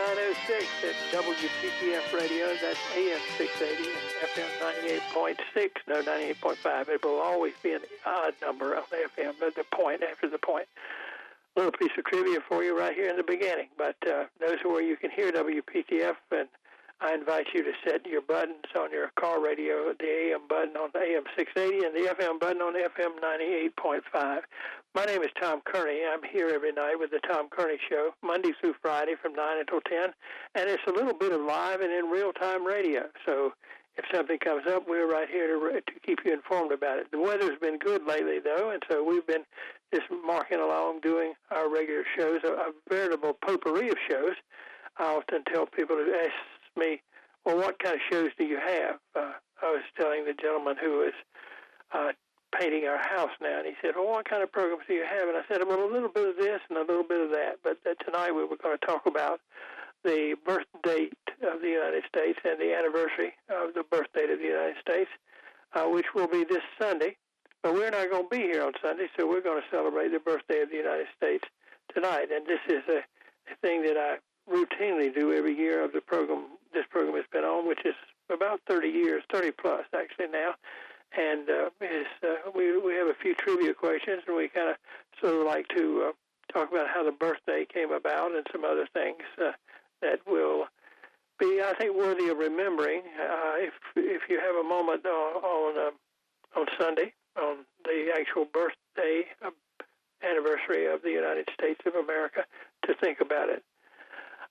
906 at WPTF Radio. That's AM 680 and FM 98.6, no 98.5. It will always be an odd number on the FM, but the point after the point. Little piece of trivia for you right here in the beginning. But uh, those are where you can hear WPTF and I invite you to set your buttons on your car radio, the AM button on the AM 680 and the FM button on FM 98.5. My name is Tom Kearney. I'm here every night with the Tom Kearney Show, Monday through Friday from 9 until 10. And it's a little bit of live and in real time radio. So if something comes up, we're right here to, to keep you informed about it. The weather's been good lately, though, and so we've been just marking along doing our regular shows, a, a veritable potpourri of shows. I often tell people to ask me, well, what kind of shows do you have? Uh, I was telling the gentleman who was uh, painting our house now, and he said, well, what kind of programs do you have? And I said, well, a little bit of this and a little bit of that. But uh, tonight we were going to talk about the birth date of the United States and the anniversary of the birth date of the United States, uh, which will be this Sunday. But we're not going to be here on Sunday, so we're going to celebrate the birthday of the United States tonight. And this is a, a thing that I routinely do every year of the program this program has been on, which is about 30 years, 30 plus actually now. And uh, is, uh, we we have a few trivia questions, and we kind of sort of like to uh, talk about how the birthday came about and some other things uh, that will be, I think, worthy of remembering. Uh, if if you have a moment on on, uh, on Sunday on the actual birthday anniversary of the United States of America, to think about it.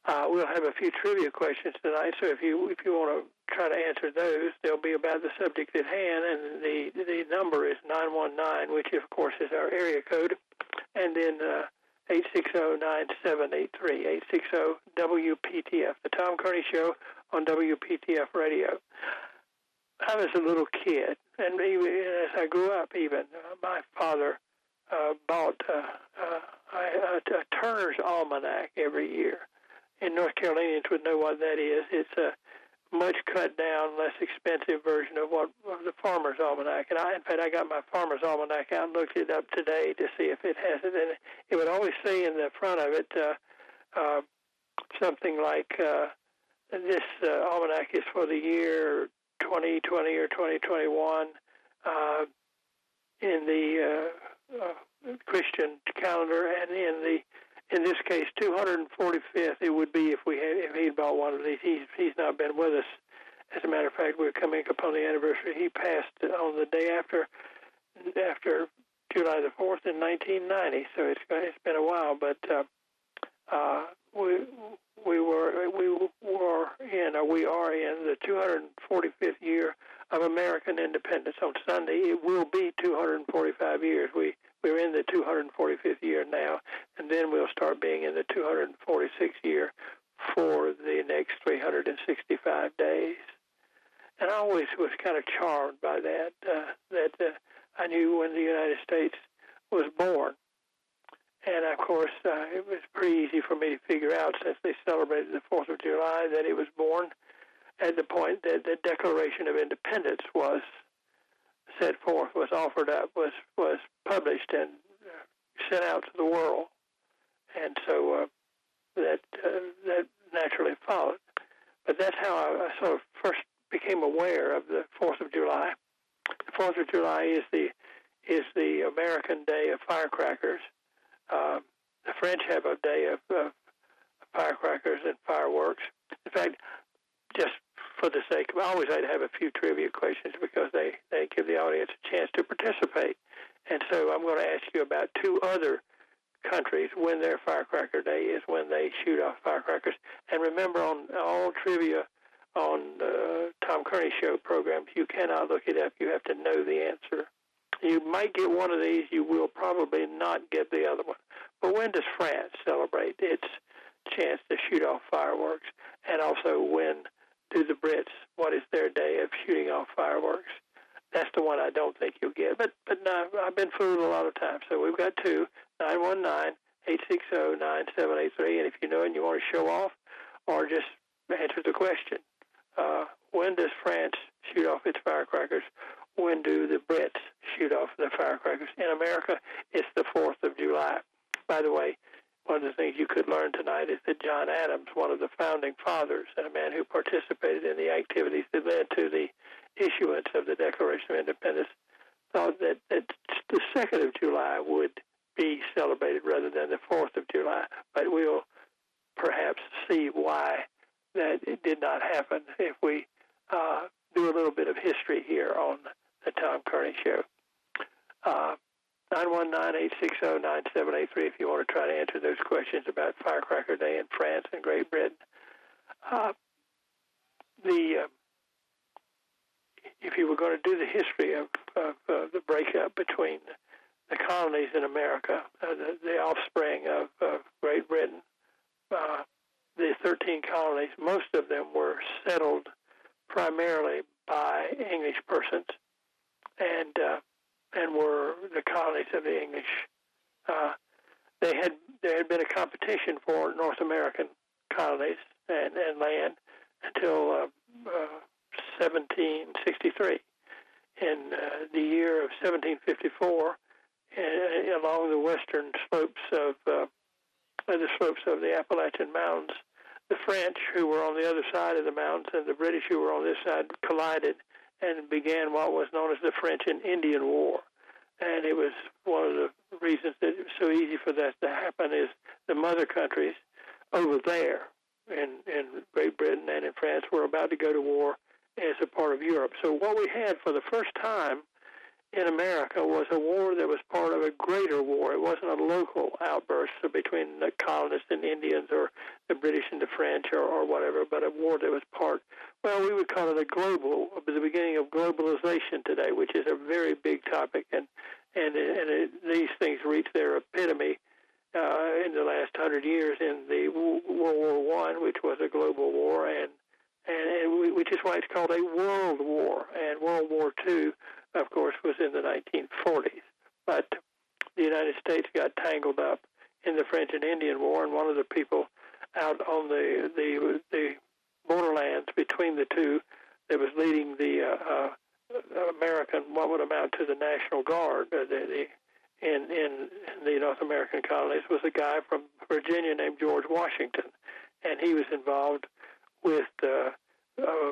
Uh, we'll have a few trivia questions tonight, so if you if you want to try to answer those, they'll be about the subject at hand, and the the number is nine one nine, which of course is our area code, and then uh, eight six zero nine seven eight three eight six zero WPTF, the Tom Kearney Show on WPTF Radio. I was a little kid, and even as I grew up, even uh, my father uh, bought uh, uh, Turner's Almanac every year and North Carolinians would know what that is. It's a much cut down, less expensive version of what of the Farmer's Almanac. And I, in fact, I got my Farmer's Almanac out and looked it up today to see if it has it. And it would always say in the front of it uh, uh, something like uh, this uh, almanac is for the year 2020 or 2021 uh, in the uh, uh, Christian calendar and in the in this case, 245th it would be if we had if he'd bought one of these. He's he's not been with us. As a matter of fact, we're coming upon the anniversary. He passed on the day after after July the fourth in 1990. So it's it's been a while, but uh, uh, we we were we were in or we are in the 245th year of American independence on Sunday. It will be 245 years. We we're in the 245th year now, and then we'll start being in the 246th year for the next 365 days. And I always was kind of charmed by that. Uh, that uh, I knew when the United States was born, and of course, uh, it was pretty easy for me to figure out since they celebrated the Fourth of July that it was born at the point that the Declaration of Independence was set forth, was offered up, was was published and uh, sent out to the world, and so uh, that uh, that naturally followed. But that's how I, I sort of first became aware of the Fourth of July. The Fourth of July is the is the American Day of Firecrackers. Uh, the French have a day of, of firecrackers and fireworks. In fact, just for the sake of, I always like to have a few trivia questions because they, they give the audience a chance to participate. And so I'm going to ask you about two other countries when their firecracker day is when they shoot off firecrackers. And remember, on all trivia on the Tom Kearney Show programs, you cannot look it up. You have to know the answer. You might get one of these. You will probably not get the other one. But when does France celebrate its chance to shoot off fireworks? And also, when do the Brits what is their day of shooting off fireworks? That's the one I don't think you'll get. But but no, I've been fooled a lot of times. So we've got two nine one nine eight six zero nine seven eight three. And if you know and you want to show off, or just answer the question, uh, when does France shoot off its firecrackers? When do the Brits shoot off their firecrackers? In America, it's the Fourth of July. By the way, one of the things you could learn tonight is that John Adams, one of the founding fathers and a man who participated in the activities that led to the issuance of the Declaration of Independence, thought that, that the 2nd of July would be celebrated rather than the 4th of July. But we'll perhaps see why that it did not happen if we uh, do a little bit of history here on the Tom Kearney Show. Uh, 919-860-9783 if you want to try to answer those questions about Firecracker Day in France and Great Britain. Uh, the uh, if you were going to do the history of, of uh, the breakup between the colonies in America, uh, the, the, offspring of, of Great Britain, uh, the 13 colonies, most of them were settled primarily by English persons, and uh, and were the colonies of the English. Uh, they had there had been a competition for North American colonies and, and land until uh, uh, 1763. In uh, the year of 1754, uh, along the western slopes of uh, the slopes of the Appalachian Mountains, the French, who were on the other side of the mountains, and the British, who were on this side, collided and began what was known as the French and Indian War. And it was one of the reasons that it was so easy for that to happen is the mother countries over there in, in Great Britain and in France were about to go to war as a part of Europe. So what we had for the first time in America was a war that was part of a greater war. It wasn't a local outburst between the colonists and the Indians or the British and the French or, or whatever, but a war that was part, well, we would call it a global, the beginning of globalization today, which is a very big topic. And, and, and it, these things reach their epitome uh, in the last hundred years in the World War One, which was a global war, and and, and which is why it's called a world war. And World War Two in the 1940s. But the United States got tangled up in the French and Indian War, and one of the people out on the the, the borderlands between the two that was leading the uh, uh, American, what would amount to the National Guard, uh, the, the in, in the North American colonies, was a guy from Virginia named George Washington, and he was involved with uh, uh,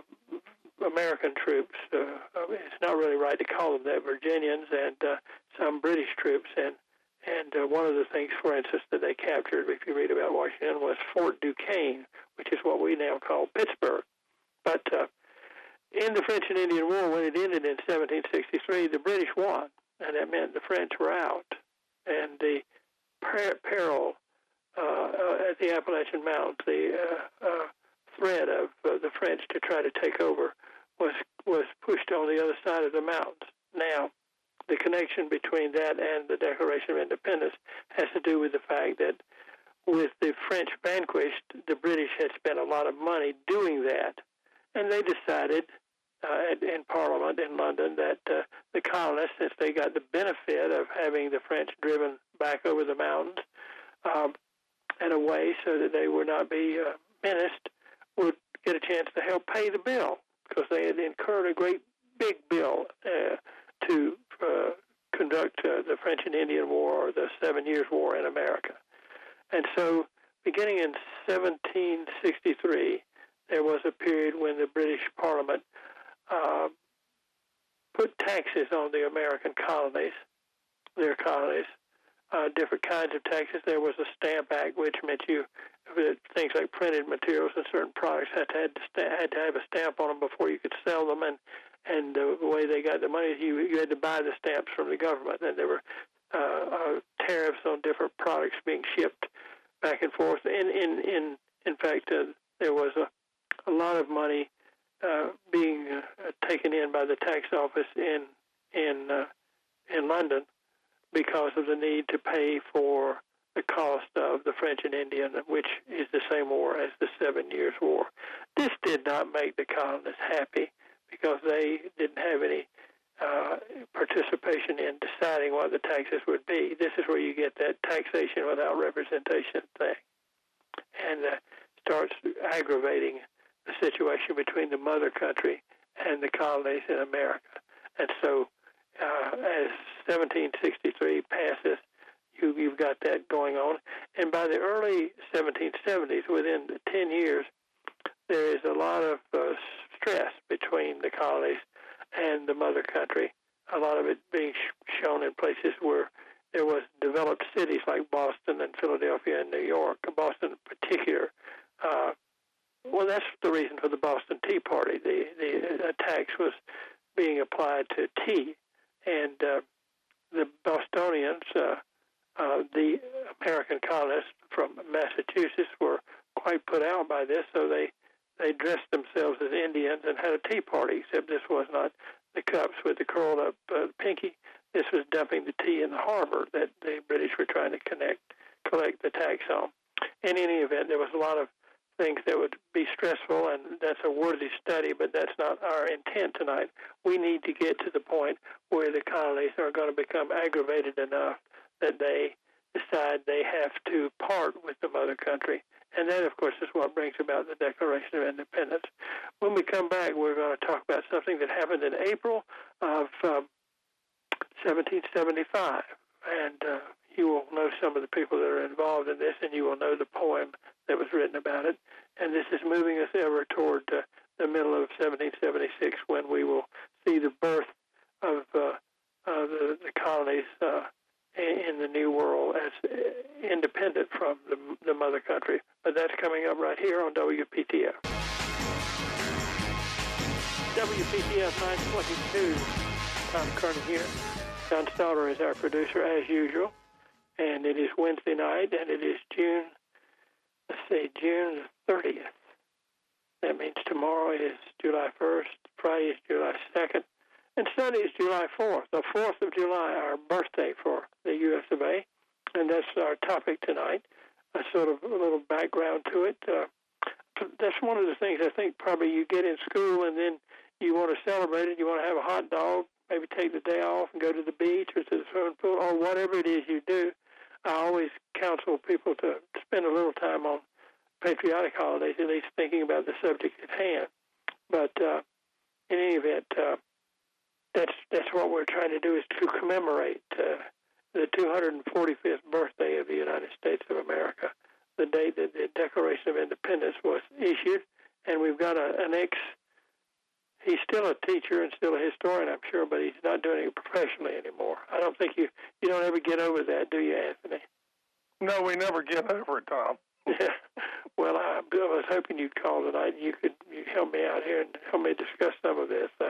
American troops. Uh, it's not really right to call them that. Virginians and uh, some British troops, and and uh, one of the things, for instance, that they captured, if you read about Washington, was Fort Duquesne, which is what we now call Pittsburgh. But uh, in the French and Indian War, when it ended in 1763, the British won, and that meant the French were out, and the per- peril uh, uh, at the Appalachian Mountains, the uh, uh, threat of the French to try to take over pushed on the other side of the mountains. Now, the connection between that and the Declaration of Independence has to do with the fact that with the French vanquished, the British had spent a lot of money doing that, and they decided uh, in Parliament in London that uh, the colonists, since they got the benefit of having the French driven back over the mountains um, in a way so that they would not be uh, menaced, would get a chance to help pay the bill because they had incurred a great big bill uh, to uh, conduct uh, the French and Indian War or the Seven Years' War in America. And so, beginning in 1763, there was a period when the British Parliament uh, put taxes on the American colonies, their colonies, uh, different kinds of taxes. There was a Stamp Act, which meant you things like printed materials and certain products had to, had to had to have a stamp on them before you could sell them, and and the way they got the money, you you had to buy the stamps from the government. And there were uh, uh, tariffs on different products being shipped back and forth. In in in in fact, uh, there was a a lot of money uh, being uh, taken in by the tax office in in uh, in London because of the need to pay for the cost of the French and Indian, which is the same war as the Seven Years' War. This did not make the colonists happy because they didn't have any uh, participation in deciding what the taxes would be. This is where you get that taxation without representation thing, and uh, starts aggravating the situation between the mother country and the colonies in America. And so, uh, as 1763 passes, you, you've got that going on. And by the early 1770s, within 10 years, there is a lot of uh, stress between the colonies and the mother country. A lot of it being sh- shown in places where there was developed cities like Boston and Philadelphia and New York. Boston, in particular. Uh, well, that's the reason for the Boston Tea Party. The the tax was being applied to tea, and uh, the Bostonians, uh, uh, the American colonists from Massachusetts, were quite put out by this, so they they dressed themselves as Indians and had a tea party. Except this was not the cups with the curled up uh, pinky. This was dumping the tea in the harbor that the British were trying to connect collect the tax on. In any event, there was a lot of things that would be stressful, and that's a worthy study, but that's not our intent tonight. We need to get to the point where the colonies are going to become aggravated enough that they decide they have to part with the mother country. And that, of course, is what brings about the Declaration of Independence. When we come back, we're going to talk about something that happened in April of um, 1775. And uh, you will know some of the people that are involved in this, and you will know the poem that was written about it. And this is moving us ever toward uh, the middle of 1776 when we will see the birth of uh, uh, the, the colonies uh, in the New World as uh, independent from the, the mother country. But that's coming up right here on WPTF. WPTF 922. Tom Kearney here. John Stalter is our producer as usual. And it is Wednesday night, and it is June let's say June 30th. That means tomorrow is July 1st, Friday is July 2nd, and Sunday is July 4th. The 4th of July, our birthday for the U.S. of A., and that's our topic tonight. A sort of a little background to it. Uh, that's one of the things I think probably you get in school and then you want to celebrate it. You want to have a hot dog, maybe take the day off and go to the beach or to the swimming pool or whatever it is you do. I always counsel people to spend a little time on patriotic holidays, at least thinking about the subject at hand. But uh, in any event, uh, that's that's what we're trying to do is to commemorate uh, the 245th birthday of the United States of America, the day that the Declaration of Independence was issued, and we've got a, an ex. He's still a teacher and still a historian, I'm sure, but he's not doing it professionally anymore. I don't think you you don't ever get over that, do you, Anthony? No, we never get over it, Tom. Yeah. Well, I, I was hoping you'd call tonight. and You could you help me out here and help me discuss some of this. Uh,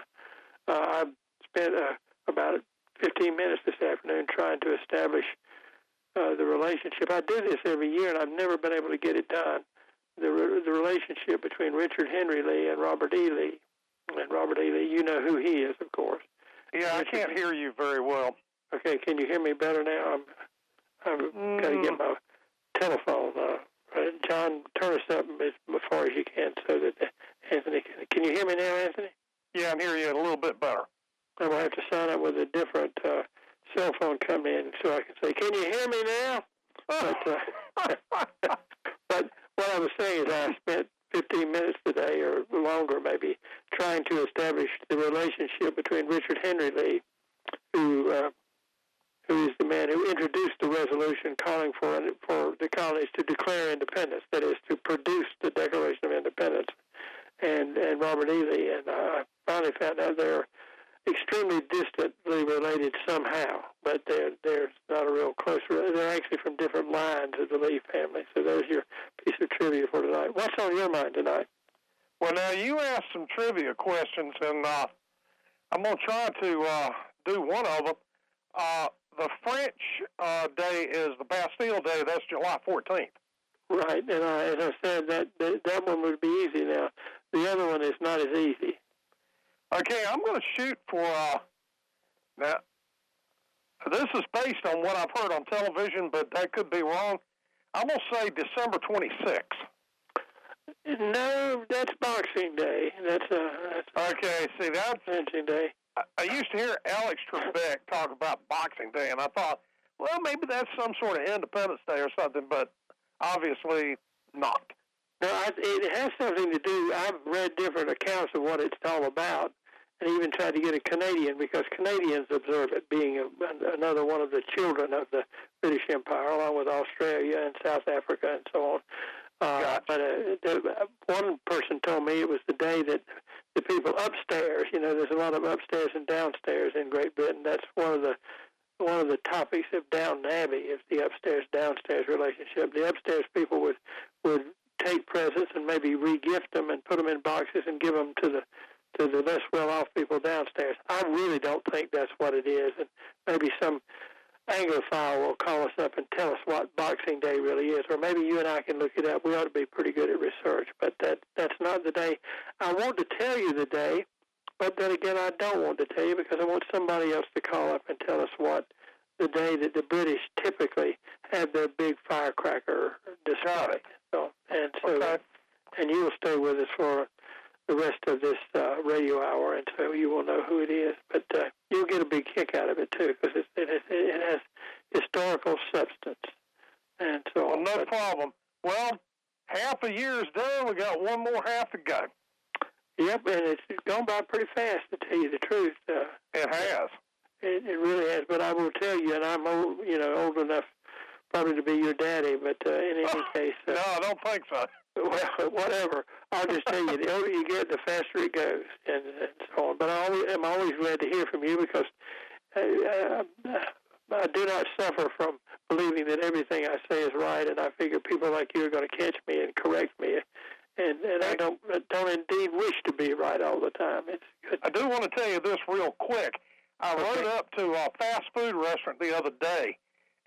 uh, I spent uh, about 15 minutes this afternoon trying to establish uh, the relationship. I do this every year, and I've never been able to get it done. The re- the relationship between Richard Henry Lee and Robert E. Lee. And Robert E. Lee, you know who he is, of course. Yeah, I can't hear you very well. Okay, can you hear me better now? I'm I've mm. got to get my telephone. Uh, John, turn us up as far as you can so that Anthony can. Can you hear me now, Anthony? Yeah, I'm hearing you a little bit better. I'm gonna have to sign up with a different uh, cell phone company so I can say, "Can you hear me now?" But, uh, but what I was saying is, I spent 15 minutes today, or longer maybe, trying to establish the relationship between Richard Henry Lee, who uh, who is the man who introduced the resolution calling for for the colonies to declare independence, that is, to produce the Declaration of Independence, and and Robert E. Lee. And I finally found out they're extremely distantly related somehow, but they're they're not a real close. They're actually from different lines of the Lee family. So there's your piece of trivia for tonight. What's on your mind tonight? Well, now you asked some trivia questions, and uh, I'm going to try to uh, do one of them. Uh, the French uh, day is the Bastille Day. That's July 14th. Right, and uh, as I said, that, that that one would be easy. Now, the other one is not as easy. Okay, I'm going to shoot for. Uh, now, this is based on what I've heard on television, but that could be wrong. I'm going to say December 26th. No, that's Boxing Day. That's uh. That's okay, see that's Boxing Day. I used to hear Alex Trebek talk about Boxing Day, and I thought, well, maybe that's some sort of Independence Day or something, but obviously not. No, it has something to do. I've read different accounts of what it's all about, and even tried to get a Canadian because Canadians observe it, being a, another one of the children of the British Empire, along with Australia and South Africa and so on. Uh, but uh, the, one person told me it was the day that the people upstairs, you know, there's a lot of upstairs and downstairs in Great Britain. That's one of the one of the topics of Downton Abbey is the upstairs downstairs relationship. The upstairs people would would take presents and maybe regift them and put them in boxes and give them to the to the less well off people downstairs. I really don't think that's what it is, and maybe some Anglophile will call us up and tell us what Boxing Day really is, or maybe you and I can look it up. We ought to be pretty good at research, but that that's not the day. I want to tell you the day, but then again, I don't want to tell you because I want somebody else to call up and tell us what the day that the British typically have their big firecracker display. So and so, okay. and you will stay with us for the rest of this uh, radio hour, and so you will know who it is. But uh, you'll get a big kick out of it too, because it, it, it has historical substance, and so. Well, no problem. Well, half a year's done. We got one more half to go. Yep, and it's gone by pretty fast to tell you the truth. Uh, it has. It, it really has. But I will tell you, and I'm old, you know, old enough probably to be your daddy. But uh, in any case, uh, no, I don't think so. Well, whatever. I'll just tell you, the older you get, the faster it goes, and, and so on. But I always, I'm always glad to hear from you because I, uh, I, I do not suffer from believing that everything I say is right, and I figure people like you are going to catch me and correct me. And, and I don't I don't indeed wish to be right all the time. It's good. I do want to tell you this real quick. I okay. rode up to a fast food restaurant the other day,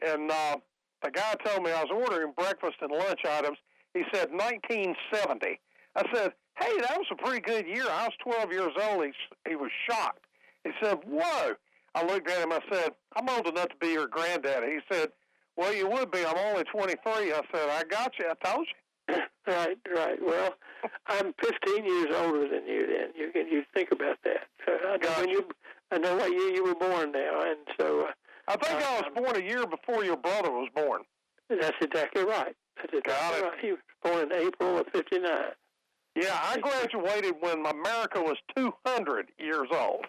and uh, the guy told me I was ordering breakfast and lunch items, he said 1970. I said, hey, that was a pretty good year. I was 12 years old. He, he was shocked. He said, whoa. I looked at him. I said, I'm old enough to be your granddaddy. He said, well, you would be. I'm only 23. I said, I got you. I told you. right, right. Well, I'm 15 years older than you. Then you can you think about that. So I when you, I know what year you were born now, and so. Uh, I think uh, I was born a year before your brother was born. That's exactly right. That's exactly Got it. right. He was born in April of '59. Yeah, I graduated when America was 200 years old.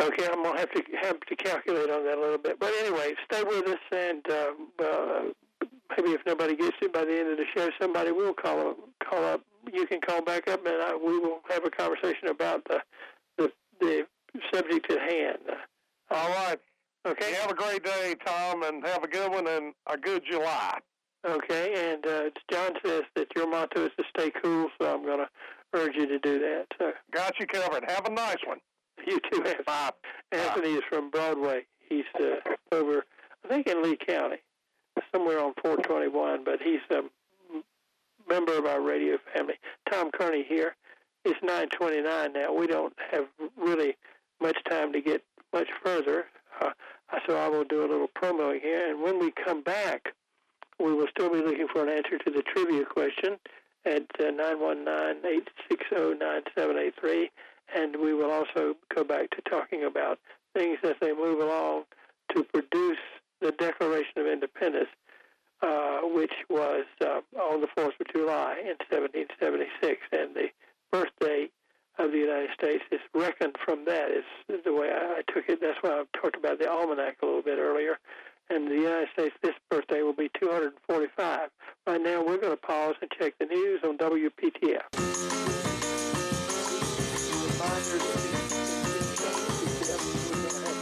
Okay, I'm gonna have to have to calculate on that a little bit. But anyway, stay with us, and uh, uh, maybe if nobody gets it by the end of the show, somebody will call up. Call up. You can call back up, and I, we will have a conversation about the subject at hand. All right. Okay. Have a great day, Tom, and have a good one and a good July. Okay, and uh, John says that your motto is to stay cool, so I'm going to urge you to do that. So. Got you covered. Have a nice one. You too, Anthony. Bye. Anthony Bye. is from Broadway. He's uh, over, I think, in Lee County, somewhere on 421, but he's a member of our radio family. Tom Kearney here. It's 929 now. We don't have really much time to get much further, uh, so I will do a little promo here. And when we come back, we will still be looking for an answer to the trivia question at uh, 919-860-9783. And we will also go back to talking about things as they move along to produce the Declaration of Independence, uh, which was uh, on the 4th of July in 1776. And the birthday of the United States is reckoned from that, is the way I, I took it. That's why I talked about the almanac a little bit earlier and the United States this birthday will be 245. Right now, we're going to pause and check the news on WPTF.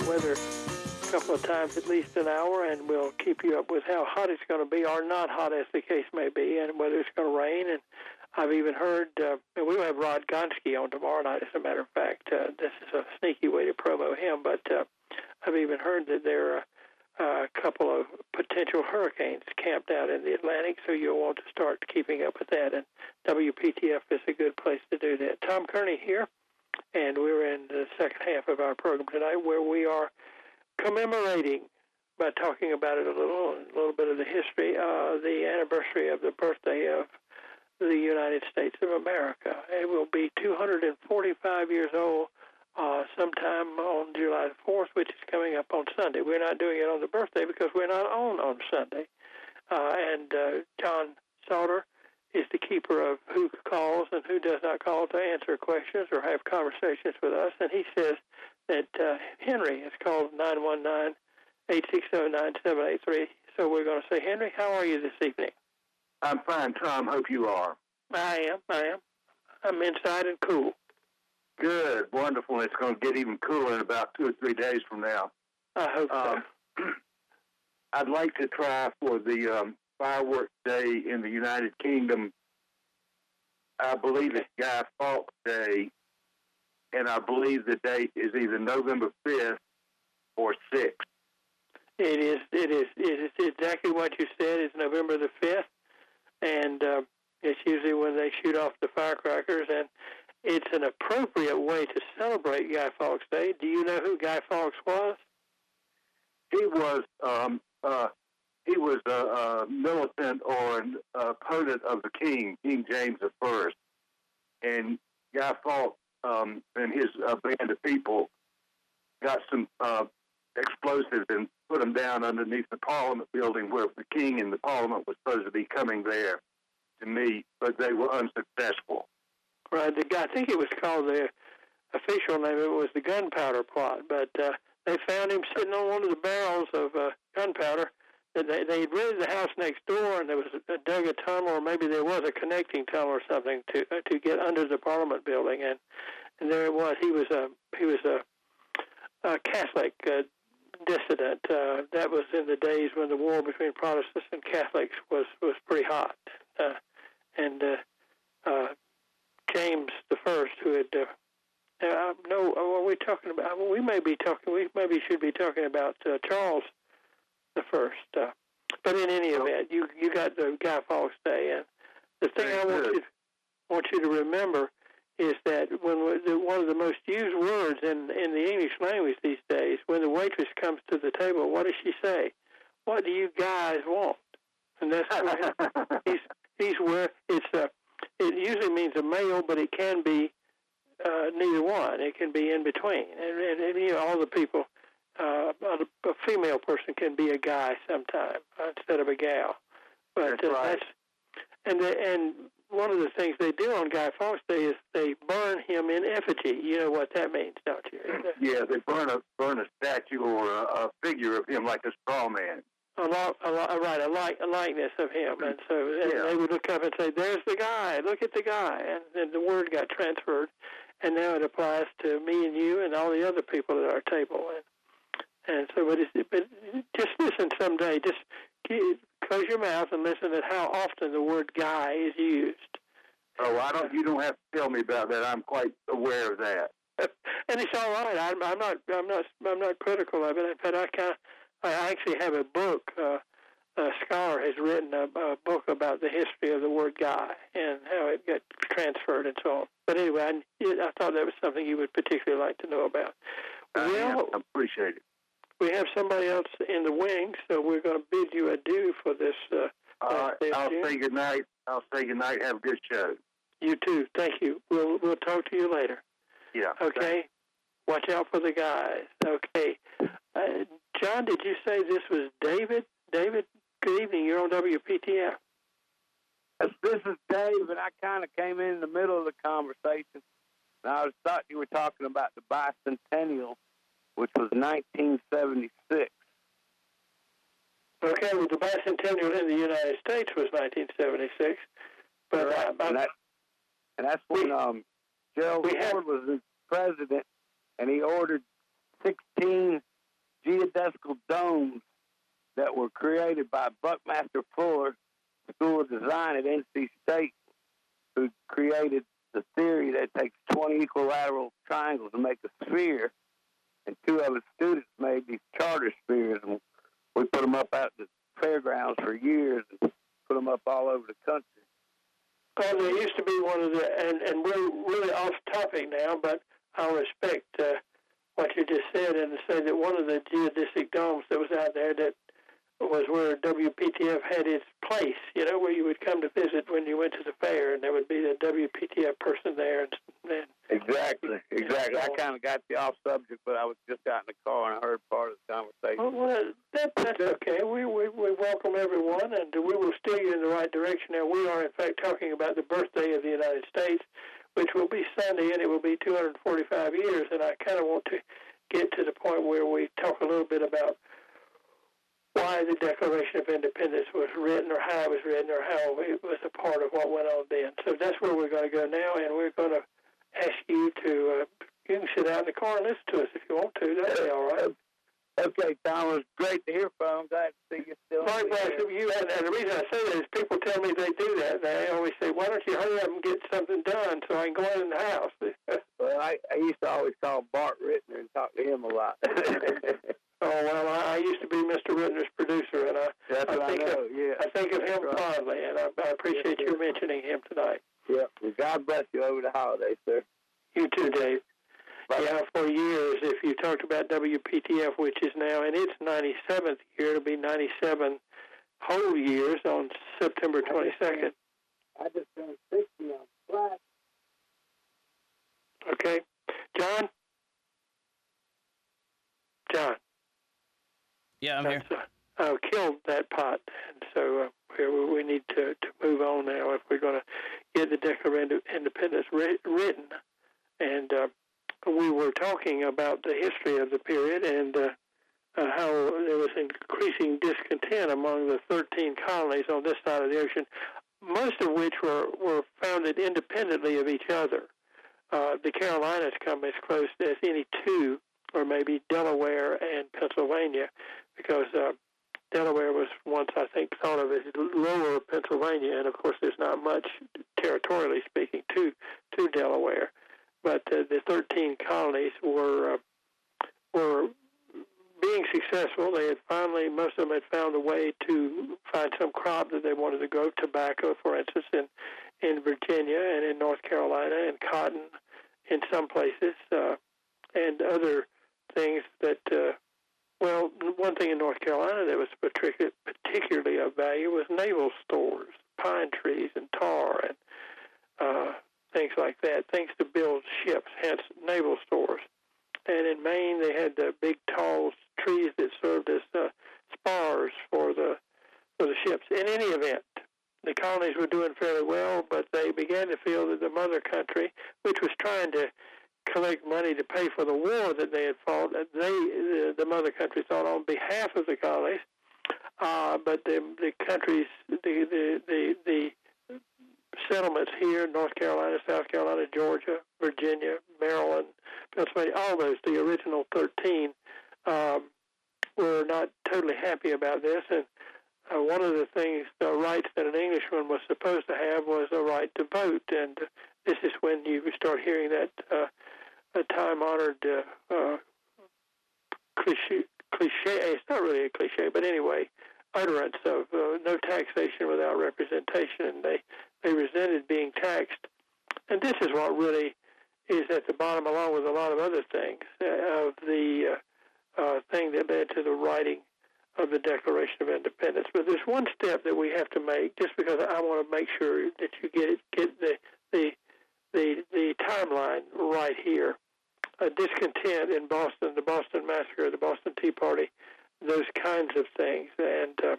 weather a couple of times at least an hour, and we'll keep you up with how hot it's going to be, or not hot as the case may be, and whether it's going to rain. And I've even heard, uh, and we have Rod Gonski on tomorrow night, as a matter of fact. Uh, this is a sneaky way to promo him, but uh, I've even heard that they're uh, a couple of potential hurricanes camped out in the Atlantic, so you'll want to start keeping up with that. And WPTF is a good place to do that. Tom Kearney here, and we're in the second half of our program tonight where we are commemorating by talking about it a little, a little bit of the history, uh, the anniversary of the birthday of the United States of America. It will be 245 years old uh, sometime on July the 4th, which is coming up on Sunday. We're not doing it on the birthday because we're not on on Sunday. Uh, and uh, John Sauter is the keeper of who calls and who does not call to answer questions or have conversations with us. And he says that uh, Henry has called 919 860 9783. So we're going to say, Henry, how are you this evening? I'm fine, Tom. Hope you are. I am. I am. I'm inside and cool. Good. Wonderful. It's going to get even cooler in about two or three days from now. I hope Um, I'd like to try for the um, fireworks day in the United Kingdom. I believe it's Guy Fawkes Day, and I believe the date is either November 5th or 6th. It is. It is. It is exactly what you said. It's November the fifth, and uh, it's usually when they shoot off the firecrackers, and it's an appropriate way to celebrate Guy Fawkes Day. Do you know who Guy Fawkes was? He was um, uh, he was a, a militant or an opponent of the king, King James I, and Guy Fawkes um, and his uh, band of people got some uh, explosives and put them down underneath the Parliament building where the king and the Parliament was supposed to be coming there to meet, but they were unsuccessful. Right. The guy. I think it was called the official name. It was the gunpowder plot, but uh, they found him sitting on one of the barrels of uh, gunpowder. They they rented the house next door, and there was a, dug a tunnel, or maybe there was a connecting tunnel or something to uh, to get under the Parliament building, and and there it was. He was a he was a, a Catholic uh, dissident. Uh, that was in the days when the war between Protestants and Catholics was was pretty hot, uh, and uh, uh, James the First, who had uh, uh, no, are we talking about? We may be talking. We maybe should be talking about uh, Charles the First. Uh, but in any event, you you got the Guy Fawkes Day, and the thing I want you want you to remember is that when the, one of the most used words in in the English language these days, when the waitress comes to the table, what does she say? What do you guys want? And that's where he's he's where it's a. It usually means a male, but it can be uh, neither one. It can be in between, and, and, and you know all the people. Uh, a, a female person can be a guy sometime uh, instead of a gal, but That's uh, right. that's and the, and one of the things they do on Guy Fawkes Day is they burn him in effigy. You know what that means, don't you? yeah, they burn a burn a statue or a, a figure of him like a straw man. a lot, a lot, right, a like, a likeness of him, and so and Yeah. they would look up and say, "There's the guy. Look at the guy," and then the word got transferred, and now it applies to me and you and all the other people at our table, and and so, but, it's, but just listen someday. Just close your mouth and listen at how often the word "guy" is used. Oh, I don't. You don't have to tell me about that. I'm quite aware of that. and it's all right. I'm, I'm not. I'm not. I'm not critical of it. In fact, I kind. I actually have a book. Uh, a scholar has written a, a book about the history of the word "guy" and how it got transferred and so on. But anyway, I, I thought that was something you would particularly like to know about. I Well, I appreciate it. we have somebody else in the wing, so we're going to bid you adieu for this. Uh, right, I'll say good night. I'll say good night. Have a good show. You too. Thank you. We'll we'll talk to you later. Yeah. Okay. Watch out for the guys. Okay. Uh, John, did you say this was David? David, good evening. You're on WPTF. Yes, This is Dave, and I kind of came in the middle of the conversation. And I was thought you were talking about the bicentennial, which was 1976. Okay, well, the bicentennial in the United States was 1976. But uh, and, that, and that's when um, Gerald we Ford was the president, and he ordered 16 geodesical domes that were created by Buckminster Fuller, School of Design at NC State, who created the theory that it takes 20 equilateral triangles to make a sphere. And two of his students made these charter spheres, and we put them up out at the fairgrounds for years and put them up all over the country. Well, there used to be one of the, and, and we're really off topic now, but I'll respect uh, what you just said and say that one of the geodesic domes that was out there that was where WPTF had its place, you know, where you would come to visit when you went to the fair, and there would be the WPTF person there. And, and exactly, exactly. I kind of got the off subject, but I was just out in the car and I heard part of the conversation. Well, well that, that's okay. We, we we welcome everyone, and we will steer you in the right direction. Now, we are in fact talking about the birthday of the United States, which will be Sunday, and it will be 245 years. And I kind of want to get to the point where we talk a little bit about why the Declaration of Independence was written or how it was written or how it was a part of what went on then. So that's where we're going to go now, and we're going to ask you to, uh, you can sit out in the car and listen to us if you want to. That'd be all right. Okay, Tom, it was great to hear from. Glad to see you still. Likewise, you and, and the reason I say that is people tell me they do that. They always say, "Why don't you hurry up and get something done so I can go in the house?" well, I, I used to always call Bart Rittner and talk to him a lot. Oh well, I, I used to be Mr. Rittner's producer, and I That's I think I know. of, yeah. I think of him right. fondly, and I, I appreciate Yeah, you mentioning him tonight. Yeah. Well, God bless you over the holidays, sir. You too, Dave. Bye. Yeah, for years, if you talked about WPTF, which is now in its 97th year, it'll be 97 whole years on September 22nd. I just turned 60 on Friday. Okay. John. Yeah, I'm here. Uh, killed that pot, and so uh, we, we need to, to move on now if we're going to get the Declaration of Independence writ- written. And uh, we were talking about the history of the period and uh, uh, how there was increasing discontent among the 13 colonies on this side of the ocean, most of which were, were founded independently of each other. Uh, the Carolinas come as close as any two, or maybe Delaware and Pennsylvania, because uh, Delaware was once, I think, thought of as lower Pennsylvania, and of course, there's not much territorially speaking to to Delaware. But uh, the 13 colonies were uh, were being successful. They had finally, most of them had found a way to find some crop that they wanted to grow. Tobacco, for instance, in in Virginia and in North Carolina, and cotton in some places, uh, and other things that. Uh, well, one thing in North Carolina that was particularly of value was naval stores, pine trees and tar and uh, things like that, things to build ships, hence naval stores. And in Maine, they had the big tall trees that served as uh, spars for the for the ships. In any event, the colonies were doing fairly well, but they began to feel that the mother country, which was trying to collect money to pay for the war that they had fought. They, the, the mother country, thought on behalf of the colonies, uh, but the the countries, the the the, the settlements here, North Carolina, South Carolina, Georgia, Virginia, Maryland, Pennsylvania, all those, the original 13, um, were not totally happy about this. And uh, one of the things, the rights that an Englishman was supposed to have was a right to vote. And this is when you start hearing that uh, a time-honored uh, uh, cliche, cliche. It's not really a cliche, but anyway, utterance of uh, no taxation without representation. And they they resented being taxed. And this is what really is at the bottom, along with a lot of other things, uh, of the uh, uh, thing that led to the writing of the Declaration of Independence. But there's one step that we have to make, just because I want to make sure that you get get the the the the timeline right here. Uh, discontent in Boston, the Boston Massacre, the Boston Tea Party, those kinds of things, and uh,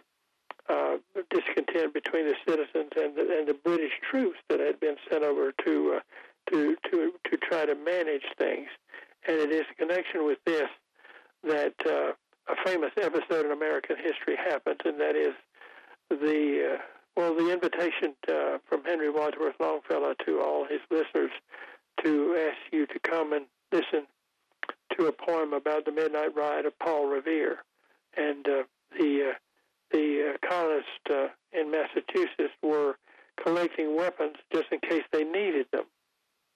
uh, discontent between the citizens and the, and the British troops that had been sent over to uh, to to to try to manage things. And it is in connection with this that uh, a famous episode in American history happens, and that is the uh, well, the invitation uh, from Henry Wadsworth Longfellow to all his listeners to ask you to come and listen to a poem about the midnight ride of Paul Revere, and uh, the uh, the uh, colonists uh, in Massachusetts were collecting weapons just in case they needed them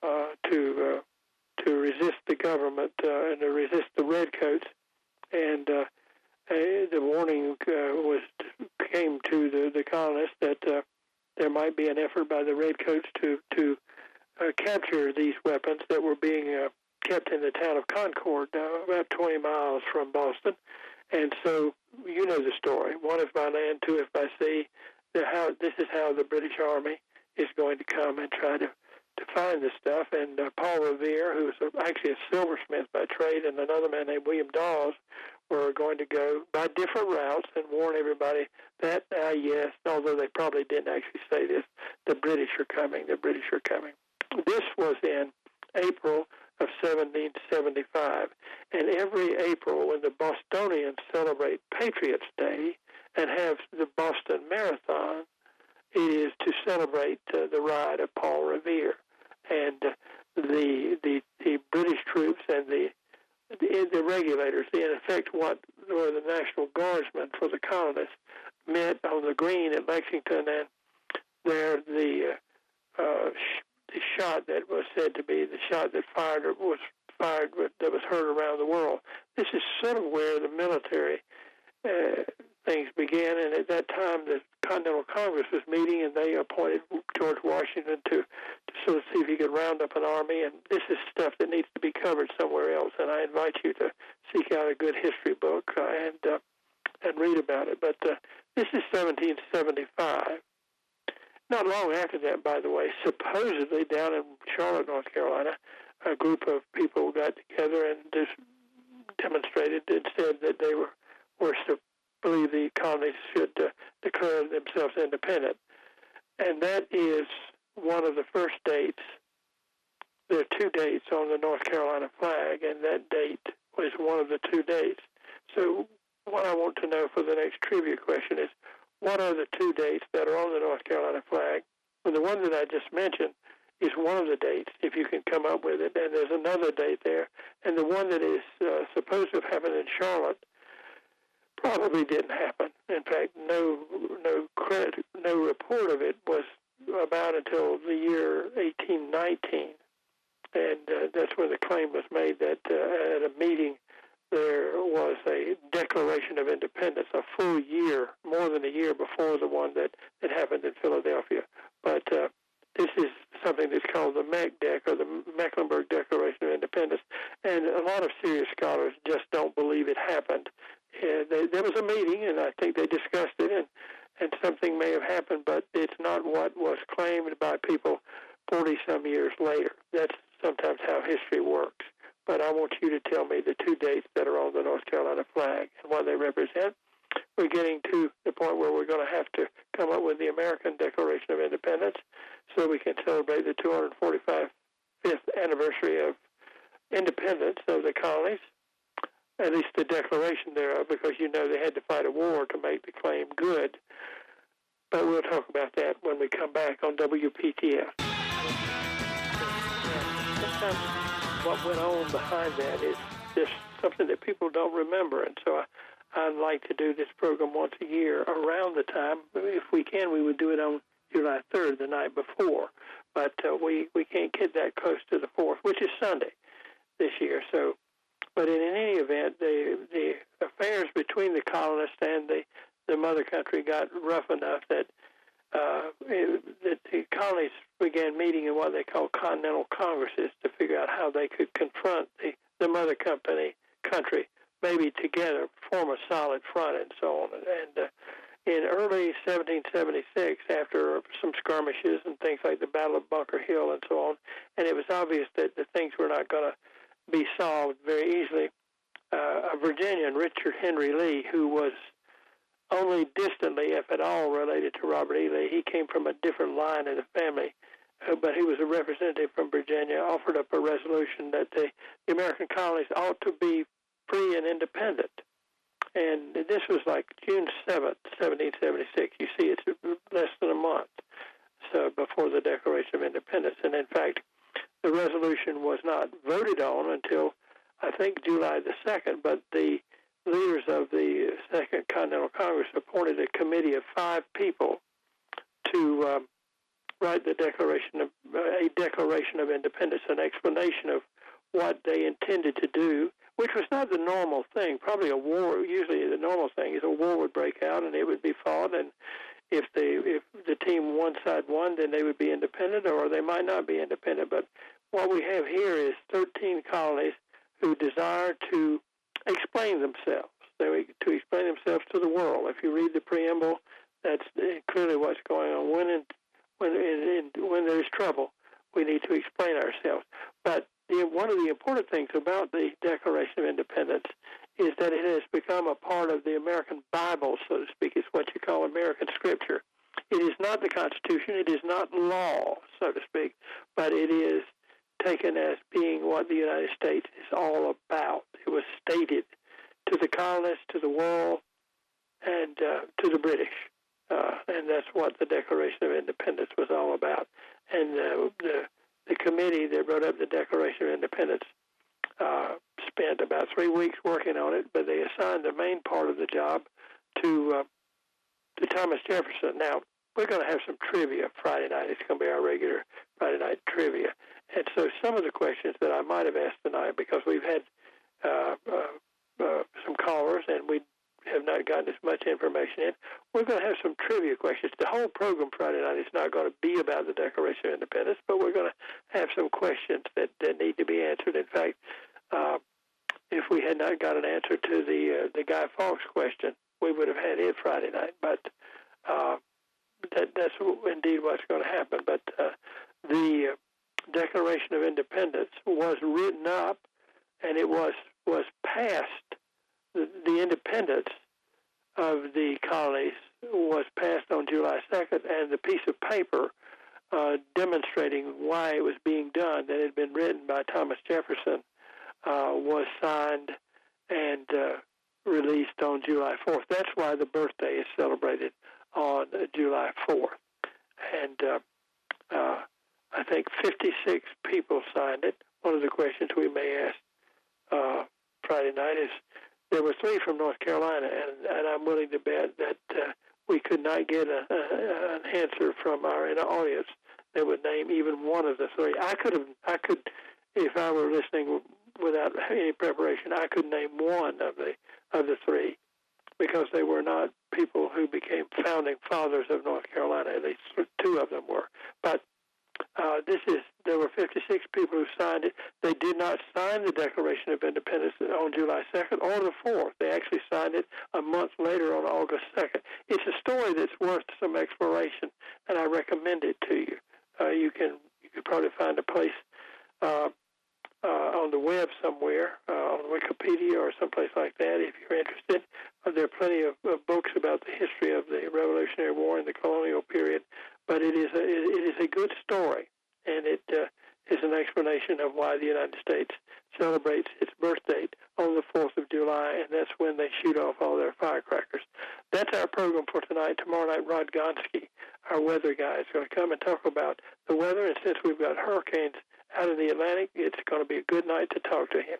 uh, to uh, to resist the government and to resist the redcoats. And the warning was came to the, the colonists that there might be an effort by the redcoats to to capture these weapons that were being kept in the town of Concord, uh, about 20 miles from Boston. And so you know the story. One is by land, two is by sea. How this is how the British Army is going to come and try to to find this stuff. And uh, Paul Revere, who was actually a silversmith by trade, and another man named William Dawes were going to go by different routes and warn everybody that, uh, yes, although they probably didn't actually say this, the British are coming, the British are coming. This was in April of 1775. And every April, when the Bostonians celebrate Patriots' Day and have the Boston Marathon, it is to celebrate uh, the ride of Paul Revere. And uh, the, the, the British troops and the the, the regulators, in effect, what were the National Guardsmen for the colonists, met on the green at Lexington, and there the uh, uh, the shot that was said to be the shot that fired was fired that was heard around the world. This is sort of where the military uh, things began, and at that time the Continental Congress was meeting, and they appointed George Washington to, to sort of see if he could round up an army. And this is stuff that needs to be covered somewhere else. And I invite you to seek out a good history book uh, and uh, and read about it. But uh, this is 1775. Not long after that, by the way, supposedly down in Charlotte, North Carolina, a group of people got together and just demonstrated and said that they were were to believe the colonies should uh, declare themselves independent. And that is one of the first dates. There are two dates on the North Carolina flag, and that date was one of the two dates. So, what I want to know for the next trivia question is what are the two dates that are on the North Carolina flag? Well, the one that I just mentioned is one of the dates, if you can come up with it, and there's another date there. And the one that is uh, supposed to have happened in Charlotte probably didn't happen. In fact, no no credit, no report of it was about until the year 1819, and uh, that's when the claim was made that uh, at a meeting there was a Declaration of Independence a full year, more than a year before the one that, that happened in Philadelphia. But uh, this is something that's called the McDec or the Mecklenburg Declaration of Independence, and a lot of serious scholars just don't believe it happened and they, there was a meeting, and I think they discussed it, and and something may have happened, but it's not what was claimed by people 40 some years later. That's sometimes how history works. But I want you to tell me the two dates that are on the North Carolina flag and what they represent. We're getting to the point where we're going to have to come up with the American Declaration of Independence so we can celebrate the 245th anniversary of independence of the colonies at least the declaration thereof, because you know they had to fight a war to make the claim good. But we'll talk about that when we come back on WPTF. What went on behind that is just something that people don't remember, and so I, I'd like to do this program once a year around the time. If we can, we would do it on July 3rd, the night before, but uh, we we can't get that close to the 4th, which is Sunday this year. So but in any event, the the affairs between the colonists and the the mother country got rough enough that uh, it, that the colonies began meeting in what they call continental congresses to figure out how they could confront the the mother company country, maybe together form a solid front and so on. And uh, in early 1776, after some skirmishes and things like the Battle of Bunker Hill and so on, and it was obvious that the things were not going to be solved very easily. Uh, a Virginian, Richard Henry Lee, who was only distantly, if at all, related to Robert E. Lee. He came from a different line in the family, but he was a representative from Virginia, offered up a resolution that the, the American colonies ought to be free and independent. And this was like June 7th, 1776. You see, it's less than a month so before the Declaration of Independence. And in fact, the resolution was not voted on until I think July the 2nd, but the leaders of the Second Continental Congress appointed a committee of five people to um, write the declaration of a declaration of independence, an explanation of what they intended to do, which was not the normal thing. Probably a war. Usually, the normal thing is a war would break out and it would be fought, and if they if the team one side won, then they would be independent, or they might not be independent. But what we have here is 13 colonies who desire to explain themselves. they to explain themselves to the world. If you read the preamble, that's uh, clearly what's going on. When in, when in, in, when there's trouble, we need to explain ourselves. But the, one of the important things about the Declaration of Independence is that it has become a part of the American Bible, so to speak. It's what you call American Scripture. It is not the Constitution. It is not law, so to speak, but it is taken as being what the United States is all about. It was stated to the colonists, to the world, and uh, to the British. Uh, and that's what the Declaration of Independence was all about. And the the committee that wrote up the Declaration of Independence uh, spent about three weeks working on it, but they assigned the main part of the job to uh, to Thomas Jefferson. Now we're going to have some trivia Friday night. It's going to be our regular Friday night trivia, and so some of the questions that I might have asked tonight, because we've had uh, uh, some callers and we have not gotten as much information in. We're going to have some trivia questions. The whole program Friday night is not going to be about the Declaration of Independence, but we're going to have some questions that, that need to be answered. In fact, uh, if we had not got an answer to the uh, the Guy Fawkes question, we would have had it Friday night. But uh, that, that's indeed what's going to happen. But uh, the Declaration of Independence was written up, and it was was passed the, independence of the colonies was passed on July 2nd, and the piece of paper uh, demonstrating why it was being done, that had been written by Thomas Jefferson, uh, was signed and uh, released on July 4th. That's why the birthday is celebrated on July 4th. And uh, uh, I think 56 people signed it. One of the questions we may ask uh, Friday night is there were three from North Carolina, and, and I'm willing to bet that uh, we could not get a, a, an answer from our audience that would name even one of the three. I could have, I could, if I were listening without any preparation, I could name one of the of the three because they were not people who became founding fathers of North Carolina. At least two of them were, but uh, this is there were 56 people who signed it. They did not sign the Declaration of Independence on July 2nd or the 4th. They actually signed it a month later on August 2nd. It's a story that's worth some exploration, and I recommend it to you. Uh, you can you could probably find a place uh, uh, on the web somewhere, uh, on Wikipedia or someplace like that, if you're interested. Uh, there are plenty of, of books about the history of the Revolutionary War and the colonial period but it is a, it is a good story, and it uh, is an explanation of why the United States celebrates its birth date on the 4th of July, and that's when they shoot off all their firecrackers. That's our program for tonight. Tomorrow night, Rod Gonski, our weather guy, is going to come and talk about the weather, and since we've got hurricanes out in the Atlantic, it's going to be a good night to talk to him.